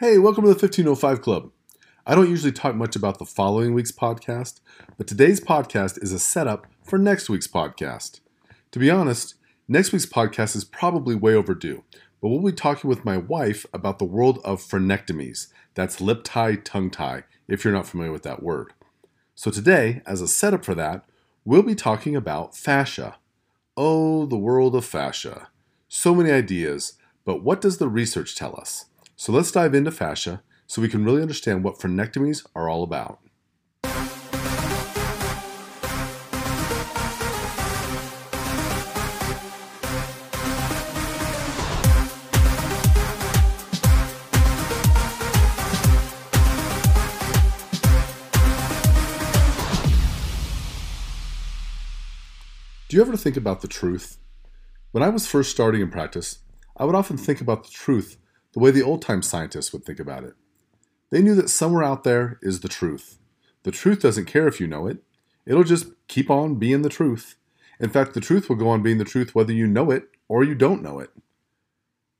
Hey, welcome to the 1505 Club. I don't usually talk much about the following week's podcast, but today's podcast is a setup for next week's podcast. To be honest, next week's podcast is probably way overdue, but we'll be talking with my wife about the world of frenectomies. That's lip tie, tongue tie, if you're not familiar with that word. So today, as a setup for that, we'll be talking about fascia. Oh, the world of fascia. So many ideas, but what does the research tell us? So let's dive into fascia so we can really understand what frenectomies are all about. Do you ever think about the truth? When I was first starting in practice, I would often think about the truth the way the old time scientists would think about it. They knew that somewhere out there is the truth. The truth doesn't care if you know it, it'll just keep on being the truth. In fact, the truth will go on being the truth whether you know it or you don't know it.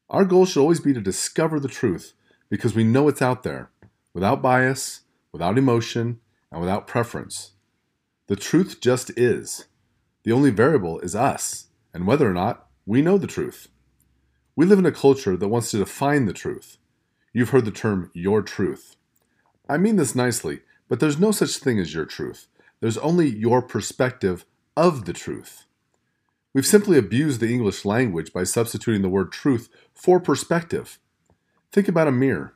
Our goal should always be to discover the truth because we know it's out there, without bias, without emotion, and without preference. The truth just is. The only variable is us, and whether or not we know the truth. We live in a culture that wants to define the truth. You've heard the term your truth. I mean this nicely, but there's no such thing as your truth. There's only your perspective of the truth. We've simply abused the English language by substituting the word truth for perspective. Think about a mirror.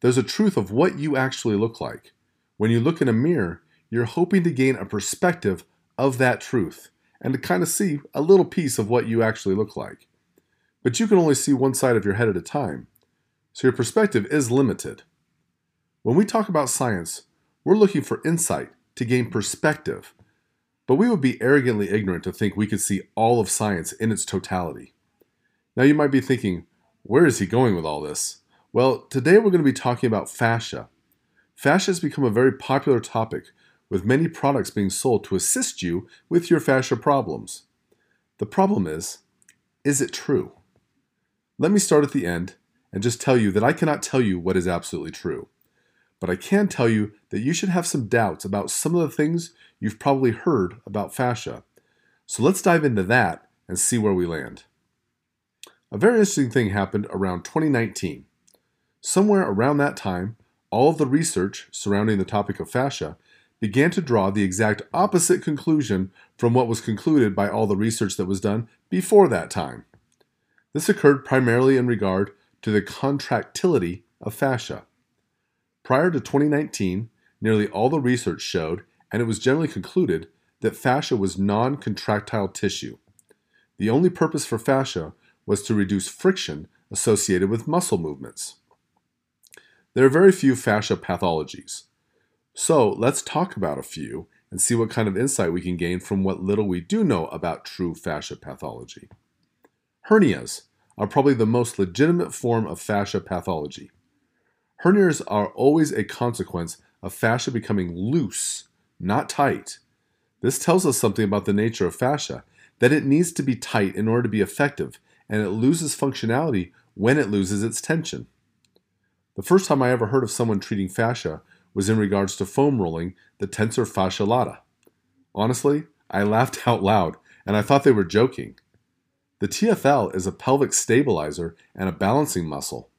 There's a truth of what you actually look like. When you look in a mirror, you're hoping to gain a perspective of that truth and to kind of see a little piece of what you actually look like. But you can only see one side of your head at a time, so your perspective is limited. When we talk about science, we're looking for insight to gain perspective, but we would be arrogantly ignorant to think we could see all of science in its totality. Now you might be thinking, where is he going with all this? Well, today we're going to be talking about fascia. Fascia has become a very popular topic with many products being sold to assist you with your fascia problems. The problem is, is it true? Let me start at the end and just tell you that I cannot tell you what is absolutely true. But I can tell you that you should have some doubts about some of the things you've probably heard about fascia. So let's dive into that and see where we land. A very interesting thing happened around 2019. Somewhere around that time, all of the research surrounding the topic of fascia began to draw the exact opposite conclusion from what was concluded by all the research that was done before that time. This occurred primarily in regard to the contractility of fascia. Prior to 2019, nearly all the research showed, and it was generally concluded, that fascia was non contractile tissue. The only purpose for fascia was to reduce friction associated with muscle movements. There are very few fascia pathologies. So let's talk about a few and see what kind of insight we can gain from what little we do know about true fascia pathology. Hernias are probably the most legitimate form of fascia pathology. Hernias are always a consequence of fascia becoming loose, not tight. This tells us something about the nature of fascia, that it needs to be tight in order to be effective, and it loses functionality when it loses its tension. The first time I ever heard of someone treating fascia was in regards to foam rolling the tensor fascia lata. Honestly, I laughed out loud and I thought they were joking. The TFL is a pelvic stabilizer and a balancing muscle.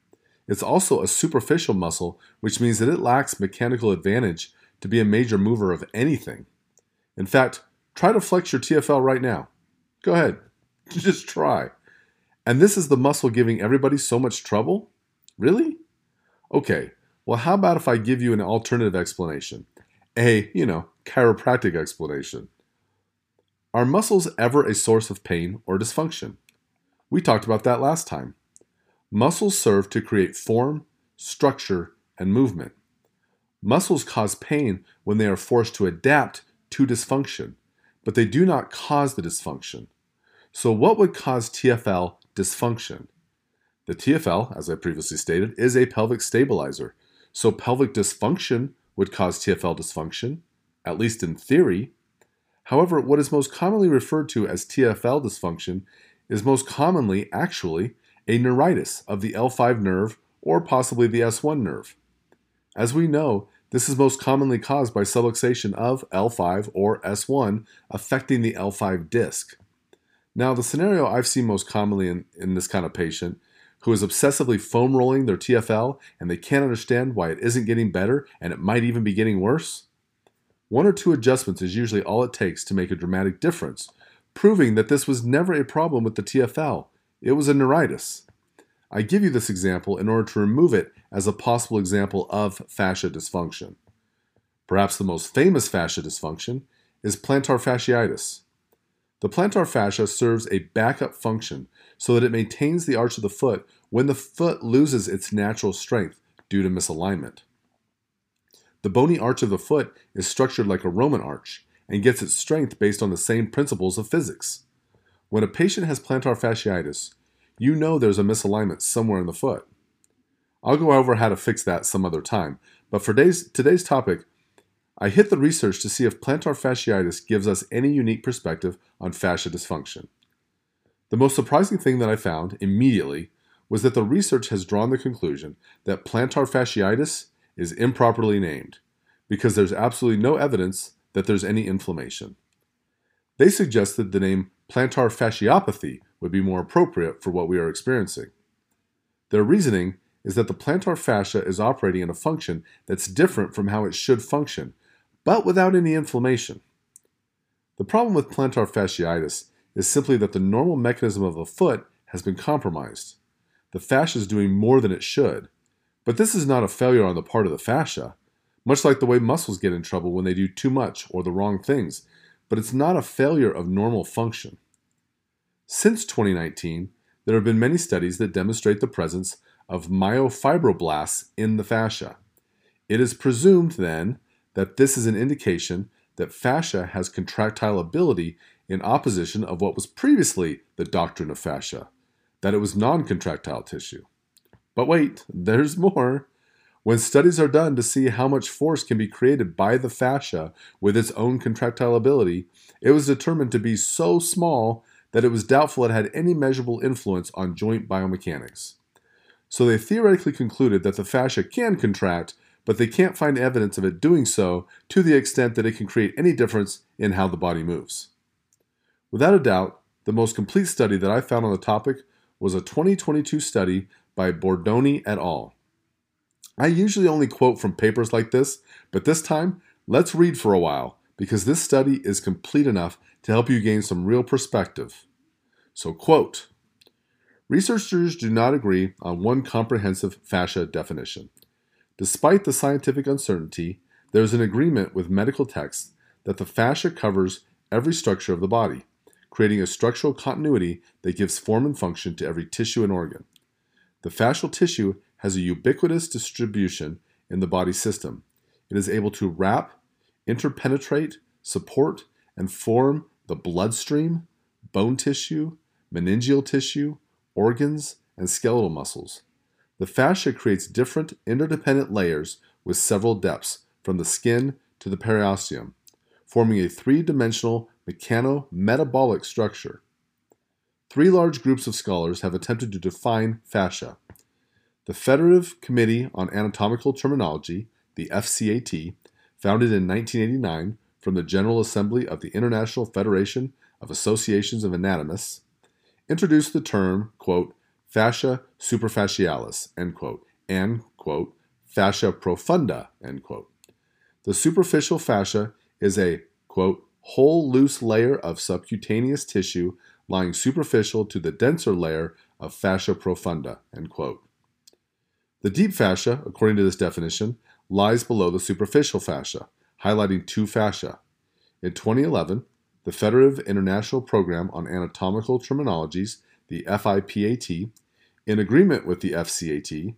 It's also a superficial muscle, which means that it lacks mechanical advantage to be a major mover of anything. In fact, try to flex your TFL right now. Go ahead, just try. And this is the muscle giving everybody so much trouble? Really? Okay, well, how about if I give you an alternative explanation? A, you know, chiropractic explanation. Are muscles ever a source of pain or dysfunction? We talked about that last time. Muscles serve to create form, structure, and movement. Muscles cause pain when they are forced to adapt to dysfunction, but they do not cause the dysfunction. So, what would cause TFL dysfunction? The TFL, as I previously stated, is a pelvic stabilizer so pelvic dysfunction would cause TFL dysfunction, at least in theory. However, what is most commonly referred to as TFL dysfunction is most commonly actually a neuritis of the L5 nerve or possibly the S1 nerve. As we know, this is most commonly caused by subluxation of L5 or S1 affecting the L5 disc. Now, the scenario I've seen most commonly in, in this kind of patient who is obsessively foam rolling their TFL and they can't understand why it isn't getting better and it might even be getting worse? One or two adjustments is usually all it takes to make a dramatic difference, proving that this was never a problem with the TFL. It was a neuritis. I give you this example in order to remove it as a possible example of fascia dysfunction. Perhaps the most famous fascia dysfunction is plantar fasciitis. The plantar fascia serves a backup function so that it maintains the arch of the foot when the foot loses its natural strength due to misalignment. The bony arch of the foot is structured like a Roman arch and gets its strength based on the same principles of physics. When a patient has plantar fasciitis, you know there's a misalignment somewhere in the foot. I'll go over how to fix that some other time, but for today's, today's topic, I hit the research to see if plantar fasciitis gives us any unique perspective on fascia dysfunction. The most surprising thing that I found immediately was that the research has drawn the conclusion that plantar fasciitis is improperly named because there's absolutely no evidence that there's any inflammation. They suggested the name plantar fasciopathy would be more appropriate for what we are experiencing. Their reasoning is that the plantar fascia is operating in a function that's different from how it should function, but without any inflammation. The problem with plantar fasciitis is simply that the normal mechanism of the foot has been compromised. The fascia is doing more than it should, but this is not a failure on the part of the fascia, much like the way muscles get in trouble when they do too much or the wrong things, but it's not a failure of normal function. Since 2019, there have been many studies that demonstrate the presence of myofibroblasts in the fascia. It is presumed then that this is an indication that fascia has contractile ability in opposition of what was previously the doctrine of fascia, that it was non-contractile tissue. But wait, there's more. When studies are done to see how much force can be created by the fascia with its own contractile ability, it was determined to be so small that it was doubtful it had any measurable influence on joint biomechanics. So they theoretically concluded that the fascia can contract, but they can't find evidence of it doing so to the extent that it can create any difference in how the body moves. Without a doubt, the most complete study that I found on the topic was a 2022 study by Bordoni et al. I usually only quote from papers like this, but this time, let's read for a while because this study is complete enough to help you gain some real perspective. So, quote Researchers do not agree on one comprehensive fascia definition. Despite the scientific uncertainty, there is an agreement with medical texts that the fascia covers every structure of the body, creating a structural continuity that gives form and function to every tissue and organ. The fascial tissue has a ubiquitous distribution in the body system. It is able to wrap, interpenetrate, support, and form the bloodstream, bone tissue, meningeal tissue, organs, and skeletal muscles. The fascia creates different interdependent layers with several depths, from the skin to the periosteum, forming a three dimensional mechano-metabolic structure. Three large groups of scholars have attempted to define fascia. The Federative Committee on Anatomical Terminology, the FCAT, founded in 1989 from the General Assembly of the International Federation of Associations of Anatomists, introduced the term, quote, fascia superficialis, end quote, and, quote, fascia profunda, end quote. The superficial fascia is a, quote, whole loose layer of subcutaneous tissue lying superficial to the denser layer of fascia profunda. The deep fascia, according to this definition, lies below the superficial fascia, highlighting two fascia. In 2011, the Federative International Program on Anatomical Terminologies, the FIPAT, in agreement with the FCAT,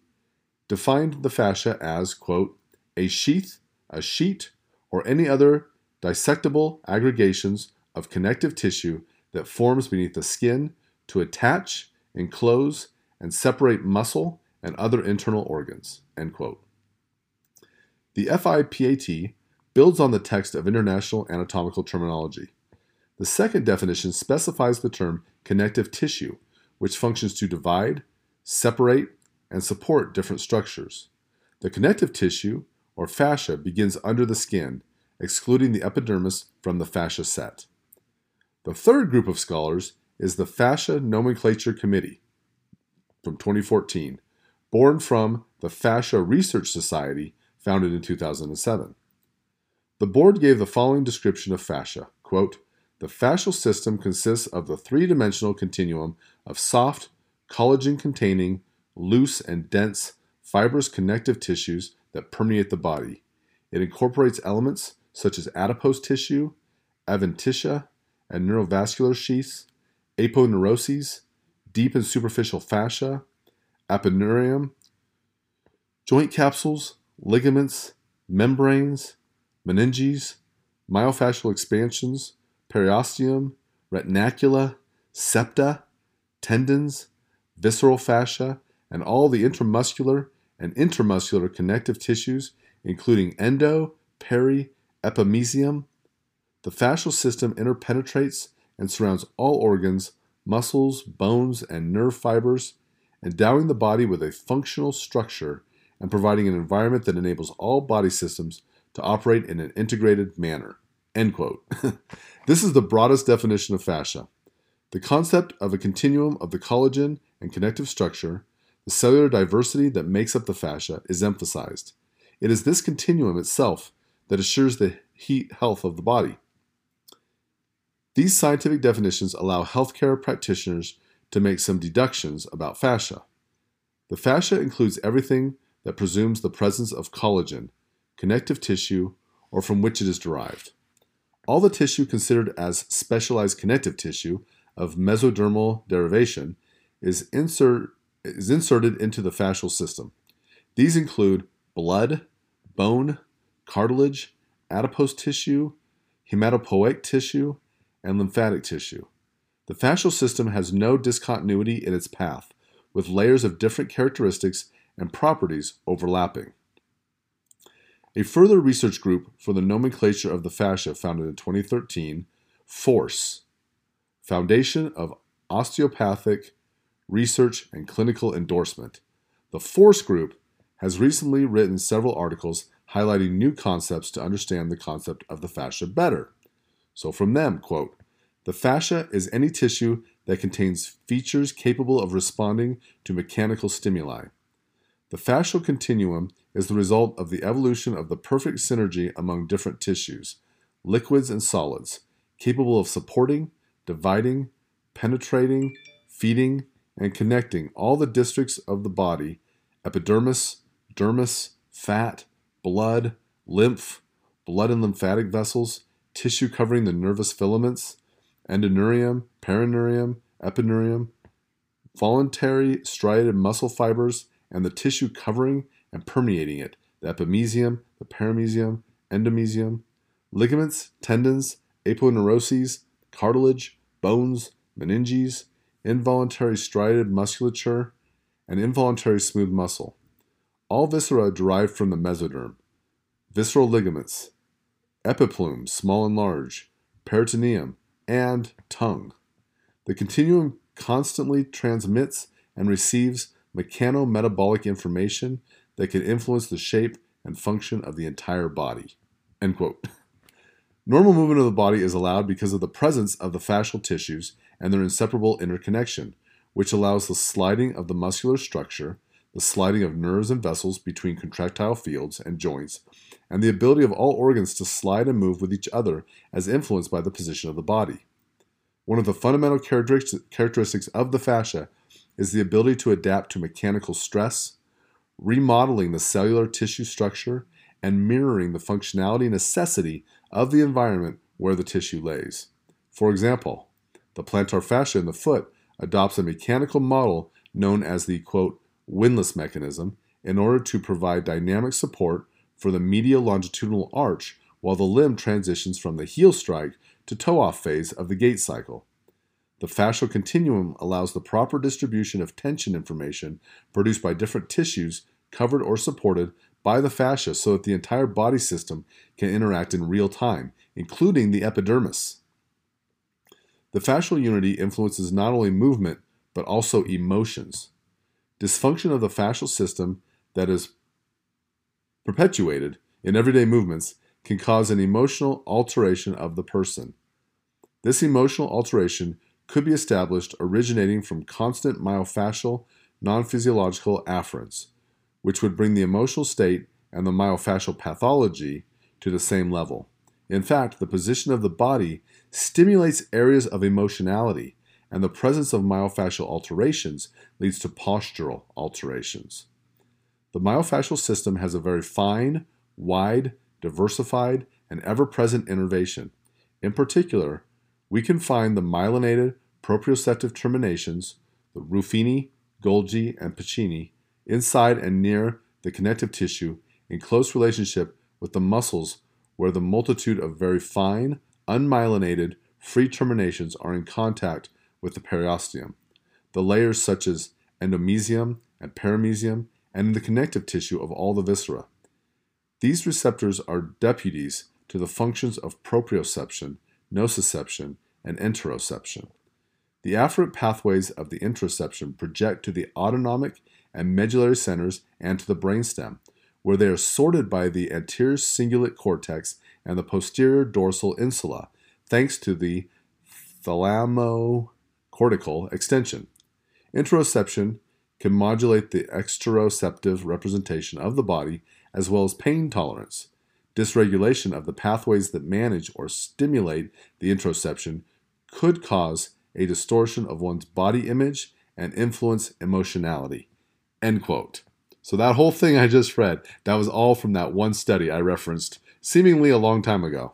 defined the fascia as, quote, a sheath, a sheet, or any other dissectable aggregations of connective tissue that forms beneath the skin to attach, enclose, and separate muscle and other internal organs. End quote. The FIPAT builds on the text of international anatomical terminology. The second definition specifies the term connective tissue, which functions to divide, separate, and support different structures. The connective tissue, or fascia, begins under the skin, excluding the epidermis from the fascia set. The third group of scholars is the Fascia Nomenclature Committee from 2014, born from the Fascia Research Society, founded in 2007. The board gave the following description of fascia quote, The fascial system consists of the three dimensional continuum of soft, collagen containing, loose, and dense fibrous connective tissues that permeate the body. It incorporates elements such as adipose tissue, adventitia, and neurovascular sheaths, aponeuroses, deep and superficial fascia, epineurium, joint capsules, ligaments, membranes, meninges, myofascial expansions, periosteum, retinacula, septa, tendons, visceral fascia, and all the intramuscular and intermuscular connective tissues, including endo, peri, epimysium. The fascial system interpenetrates and surrounds all organs, muscles, bones, and nerve fibers, endowing the body with a functional structure and providing an environment that enables all body systems to operate in an integrated manner. End quote. this is the broadest definition of fascia. The concept of a continuum of the collagen and connective structure, the cellular diversity that makes up the fascia, is emphasized. It is this continuum itself that assures the heat health of the body. These scientific definitions allow healthcare practitioners to make some deductions about fascia. The fascia includes everything that presumes the presence of collagen, connective tissue, or from which it is derived. All the tissue considered as specialized connective tissue of mesodermal derivation is, insert, is inserted into the fascial system. These include blood, bone, cartilage, adipose tissue, hematopoietic tissue, and lymphatic tissue. The fascial system has no discontinuity in its path, with layers of different characteristics and properties overlapping. A further research group for the nomenclature of the fascia founded in 2013, FORCE, Foundation of Osteopathic Research and Clinical Endorsement. The FORCE group has recently written several articles highlighting new concepts to understand the concept of the fascia better. So from them, quote, the fascia is any tissue that contains features capable of responding to mechanical stimuli. The fascial continuum is the result of the evolution of the perfect synergy among different tissues, liquids and solids, capable of supporting, dividing, penetrating, feeding, and connecting all the districts of the body epidermis, dermis, fat, blood, lymph, blood and lymphatic vessels, tissue covering the nervous filaments, endoneurium, perineurium, epineurium, voluntary striated muscle fibers, and the tissue covering and permeating it, the epimysium, the perimysium, endomysium, ligaments, tendons, aponeuroses, cartilage, bones, meninges, involuntary striated musculature, and involuntary smooth muscle. All viscera derived from the mesoderm, visceral ligaments, epiploon, small and large, peritoneum, and tongue. The continuum constantly transmits and receives mechanometabolic information that can influence the shape and function of the entire body. End quote. Normal movement of the body is allowed because of the presence of the fascial tissues and their inseparable interconnection, which allows the sliding of the muscular structure, the sliding of nerves and vessels between contractile fields and joints, and the ability of all organs to slide and move with each other as influenced by the position of the body. One of the fundamental characteristics of the fascia is the ability to adapt to mechanical stress, remodeling the cellular tissue structure, and mirroring the functionality necessity of the environment where the tissue lays. For example, the plantar fascia in the foot adopts a mechanical model known as the quote, windlass mechanism in order to provide dynamic support for the medial longitudinal arch while the limb transitions from the heel strike to toe off phase of the gait cycle. The fascial continuum allows the proper distribution of tension information produced by different tissues covered or supported by the fascia so that the entire body system can interact in real time, including the epidermis. The fascial unity influences not only movement, but also emotions. Dysfunction of the fascial system that is perpetuated in everyday movements can cause an emotional alteration of the person. This emotional alteration could be established originating from constant myofascial non physiological afferents, which would bring the emotional state and the myofascial pathology to the same level. In fact, the position of the body stimulates areas of emotionality, and the presence of myofascial alterations leads to postural alterations. The myofascial system has a very fine, wide, diversified, and ever present innervation. In particular, we can find the myelinated proprioceptive terminations, the Ruffini, Golgi, and Pacini, inside and near the connective tissue in close relationship with the muscles where the multitude of very fine, unmyelinated, free terminations are in contact with the periosteum. The layers such as endomysium and perimysium, and in the connective tissue of all the viscera. These receptors are deputies to the functions of proprioception, nociception, and interoception. The afferent pathways of the interoception project to the autonomic and medullary centers and to the brainstem, where they are sorted by the anterior cingulate cortex and the posterior dorsal insula, thanks to the thalamocortical extension. Interoception can modulate the exteroceptive representation of the body as well as pain tolerance. Dysregulation of the pathways that manage or stimulate the interoception could cause a distortion of one's body image and influence emotionality. End quote. So that whole thing I just read, that was all from that one study I referenced seemingly a long time ago.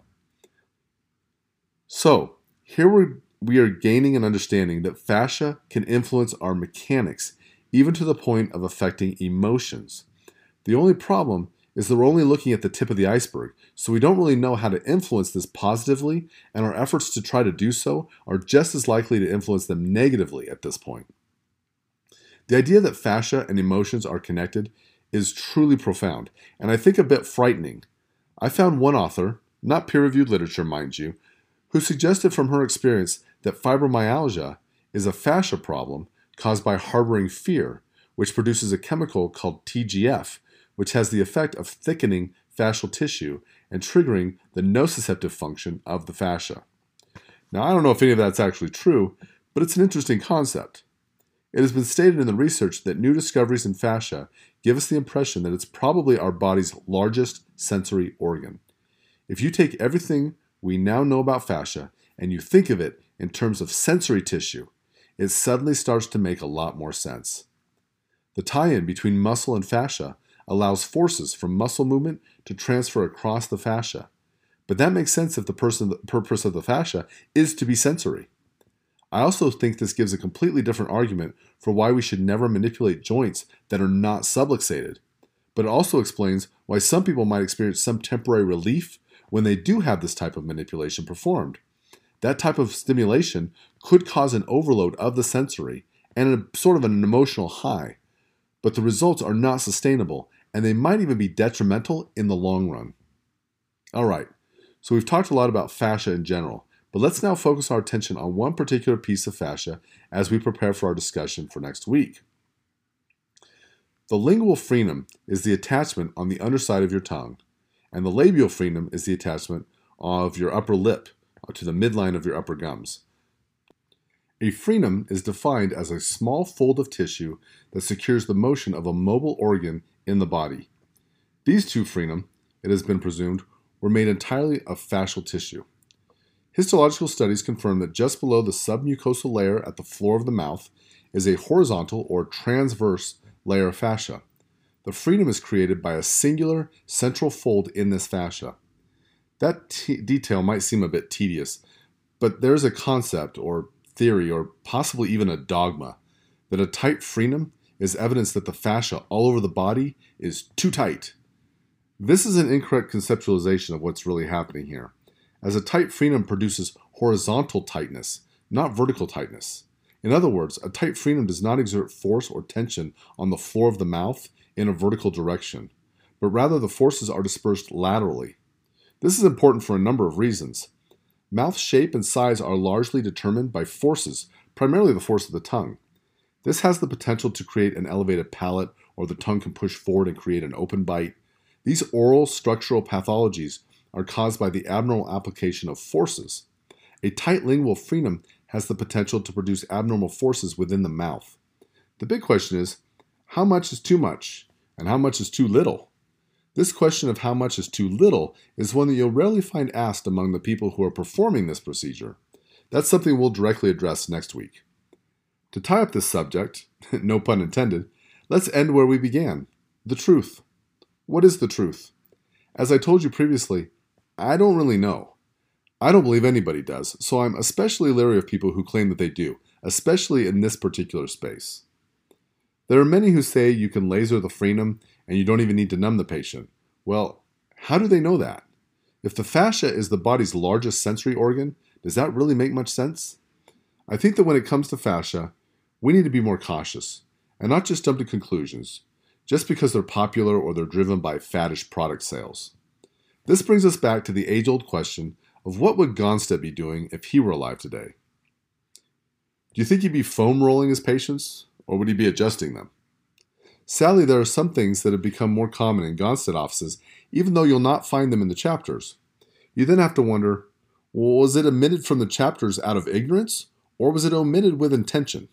So, here we we are gaining an understanding that fascia can influence our mechanics, even to the point of affecting emotions. The only problem is that we're only looking at the tip of the iceberg, so we don't really know how to influence this positively, and our efforts to try to do so are just as likely to influence them negatively at this point. The idea that fascia and emotions are connected is truly profound, and I think a bit frightening. I found one author, not peer reviewed literature, mind you, who suggested from her experience that fibromyalgia is a fascia problem caused by harboring fear, which produces a chemical called TGF, which has the effect of thickening fascial tissue and triggering the nociceptive function of the fascia. Now, I don't know if any of that's actually true, but it's an interesting concept. It has been stated in the research that new discoveries in fascia give us the impression that it's probably our body's largest sensory organ. If you take everything we now know about fascia and you think of it in terms of sensory tissue, it suddenly starts to make a lot more sense. The tie in between muscle and fascia allows forces from muscle movement to transfer across the fascia. But that makes sense if the, person, the purpose of the fascia is to be sensory. I also think this gives a completely different argument for why we should never manipulate joints that are not subluxated. But it also explains why some people might experience some temporary relief when they do have this type of manipulation performed. That type of stimulation could cause an overload of the sensory and a sort of an emotional high, but the results are not sustainable and they might even be detrimental in the long run. All right, so we've talked a lot about fascia in general, but let's now focus our attention on one particular piece of fascia as we prepare for our discussion for next week. The lingual frenum is the attachment on the underside of your tongue, and the labial frenum is the attachment of your upper lip to the midline of your upper gums. A frenum is defined as a small fold of tissue that secures the motion of a mobile organ in the body. These two frenum, it has been presumed, were made entirely of fascial tissue. Histological studies confirm that just below the submucosal layer at the floor of the mouth is a horizontal or transverse layer of fascia. The frenum is created by a singular central fold in this fascia. That t- detail might seem a bit tedious, but there's a concept or theory or possibly even a dogma that a tight frenum is evidence that the fascia all over the body is too tight. This is an incorrect conceptualization of what's really happening here, as a tight frenum produces horizontal tightness, not vertical tightness. In other words, a tight frenum does not exert force or tension on the floor of the mouth in a vertical direction, but rather the forces are dispersed laterally. This is important for a number of reasons. Mouth shape and size are largely determined by forces, primarily the force of the tongue. This has the potential to create an elevated palate, or the tongue can push forward and create an open bite. These oral structural pathologies are caused by the abnormal application of forces. A tight lingual frenum has the potential to produce abnormal forces within the mouth. The big question is how much is too much, and how much is too little? This question of how much is too little is one that you'll rarely find asked among the people who are performing this procedure. That's something we'll directly address next week. To tie up this subject, no pun intended, let's end where we began the truth. What is the truth? As I told you previously, I don't really know. I don't believe anybody does, so I'm especially leery of people who claim that they do, especially in this particular space. There are many who say you can laser the frenum and you don't even need to numb the patient. Well, how do they know that? If the fascia is the body's largest sensory organ, does that really make much sense? I think that when it comes to fascia, we need to be more cautious and not just jump to conclusions just because they're popular or they're driven by faddish product sales. This brings us back to the age old question of what would Gonstead be doing if he were alive today? Do you think he'd be foam rolling his patients, or would he be adjusting them? Sadly, there are some things that have become more common in Gonstead offices, even though you'll not find them in the chapters. You then have to wonder well, was it omitted from the chapters out of ignorance, or was it omitted with intention?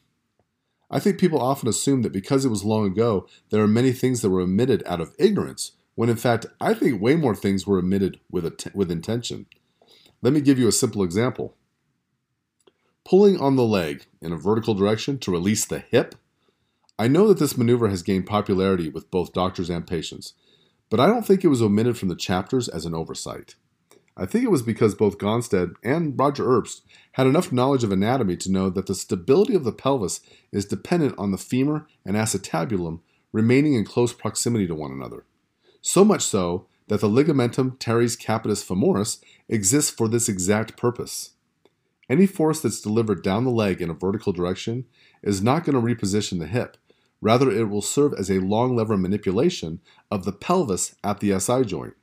I think people often assume that because it was long ago, there are many things that were omitted out of ignorance, when in fact, I think way more things were omitted with, with intention. Let me give you a simple example. Pulling on the leg in a vertical direction to release the hip I know that this maneuver has gained popularity with both doctors and patients, but I don't think it was omitted from the chapters as an oversight. I think it was because both Gonstead and Roger Herbst had enough knowledge of anatomy to know that the stability of the pelvis is dependent on the femur and acetabulum remaining in close proximity to one another. So much so that the ligamentum teres capitis femoris exists for this exact purpose. Any force that's delivered down the leg in a vertical direction is not going to reposition the hip, Rather, it will serve as a long lever manipulation of the pelvis at the SI joint.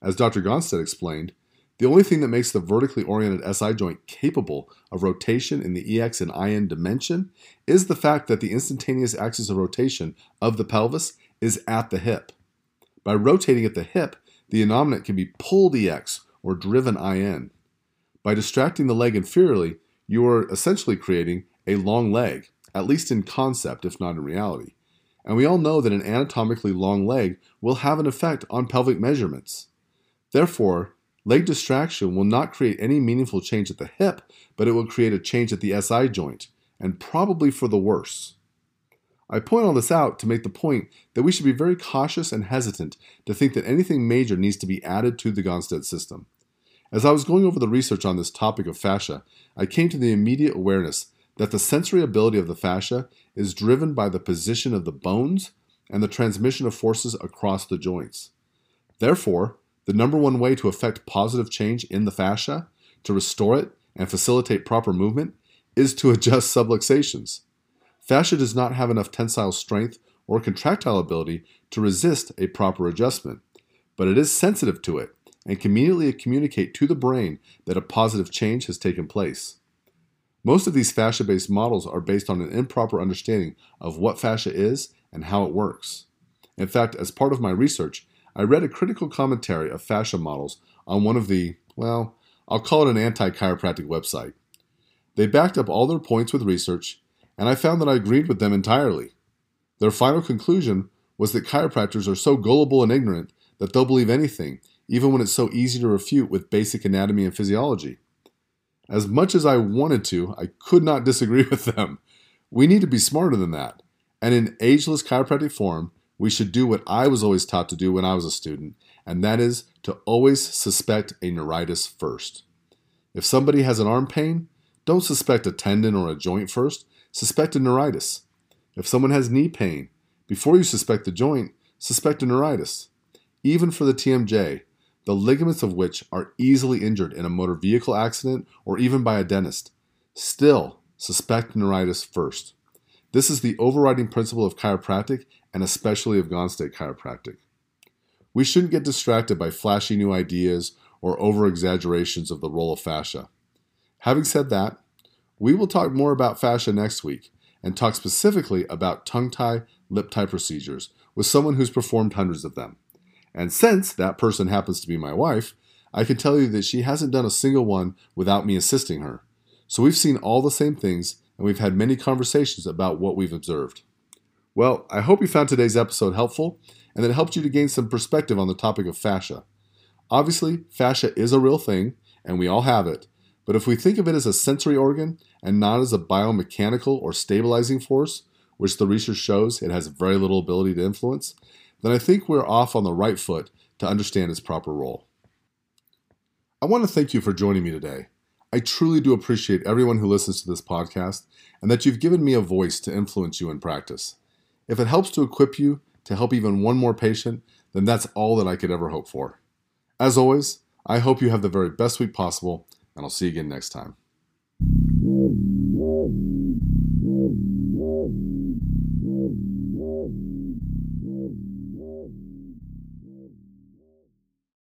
As Dr. Gonstead explained, the only thing that makes the vertically oriented SI joint capable of rotation in the EX and IN dimension is the fact that the instantaneous axis of rotation of the pelvis is at the hip. By rotating at the hip, the innominate can be pulled EX or driven IN. By distracting the leg inferiorly, you are essentially creating a long leg, at least in concept, if not in reality. And we all know that an anatomically long leg will have an effect on pelvic measurements. Therefore, leg distraction will not create any meaningful change at the hip, but it will create a change at the SI joint, and probably for the worse. I point all this out to make the point that we should be very cautious and hesitant to think that anything major needs to be added to the Gonstead system. As I was going over the research on this topic of fascia, I came to the immediate awareness that the sensory ability of the fascia is driven by the position of the bones and the transmission of forces across the joints. Therefore, the number one way to affect positive change in the fascia, to restore it and facilitate proper movement, is to adjust subluxations. Fascia does not have enough tensile strength or contractile ability to resist a proper adjustment, but it is sensitive to it and can immediately communicate to the brain that a positive change has taken place. Most of these fascia based models are based on an improper understanding of what fascia is and how it works. In fact, as part of my research, I read a critical commentary of fascia models on one of the, well, I'll call it an anti chiropractic website. They backed up all their points with research, and I found that I agreed with them entirely. Their final conclusion was that chiropractors are so gullible and ignorant that they'll believe anything, even when it's so easy to refute with basic anatomy and physiology. As much as I wanted to, I could not disagree with them. We need to be smarter than that. And in ageless chiropractic form, we should do what I was always taught to do when I was a student, and that is to always suspect a neuritis first. If somebody has an arm pain, don't suspect a tendon or a joint first, suspect a neuritis. If someone has knee pain, before you suspect the joint, suspect a neuritis. Even for the TMJ, the ligaments of which are easily injured in a motor vehicle accident or even by a dentist. Still, suspect neuritis first. This is the overriding principle of chiropractic and especially of Gonstead chiropractic. We shouldn't get distracted by flashy new ideas or over exaggerations of the role of fascia. Having said that, we will talk more about fascia next week, and talk specifically about tongue tie, lip tie procedures with someone who's performed hundreds of them. And since that person happens to be my wife, I can tell you that she hasn't done a single one without me assisting her. So we've seen all the same things and we've had many conversations about what we've observed. Well, I hope you found today's episode helpful and that it helped you to gain some perspective on the topic of fascia. Obviously, fascia is a real thing, and we all have it, but if we think of it as a sensory organ and not as a biomechanical or stabilizing force, which the research shows it has very little ability to influence, then I think we're off on the right foot to understand its proper role. I want to thank you for joining me today. I truly do appreciate everyone who listens to this podcast and that you've given me a voice to influence you in practice. If it helps to equip you to help even one more patient, then that's all that I could ever hope for. As always, I hope you have the very best week possible, and I'll see you again next time.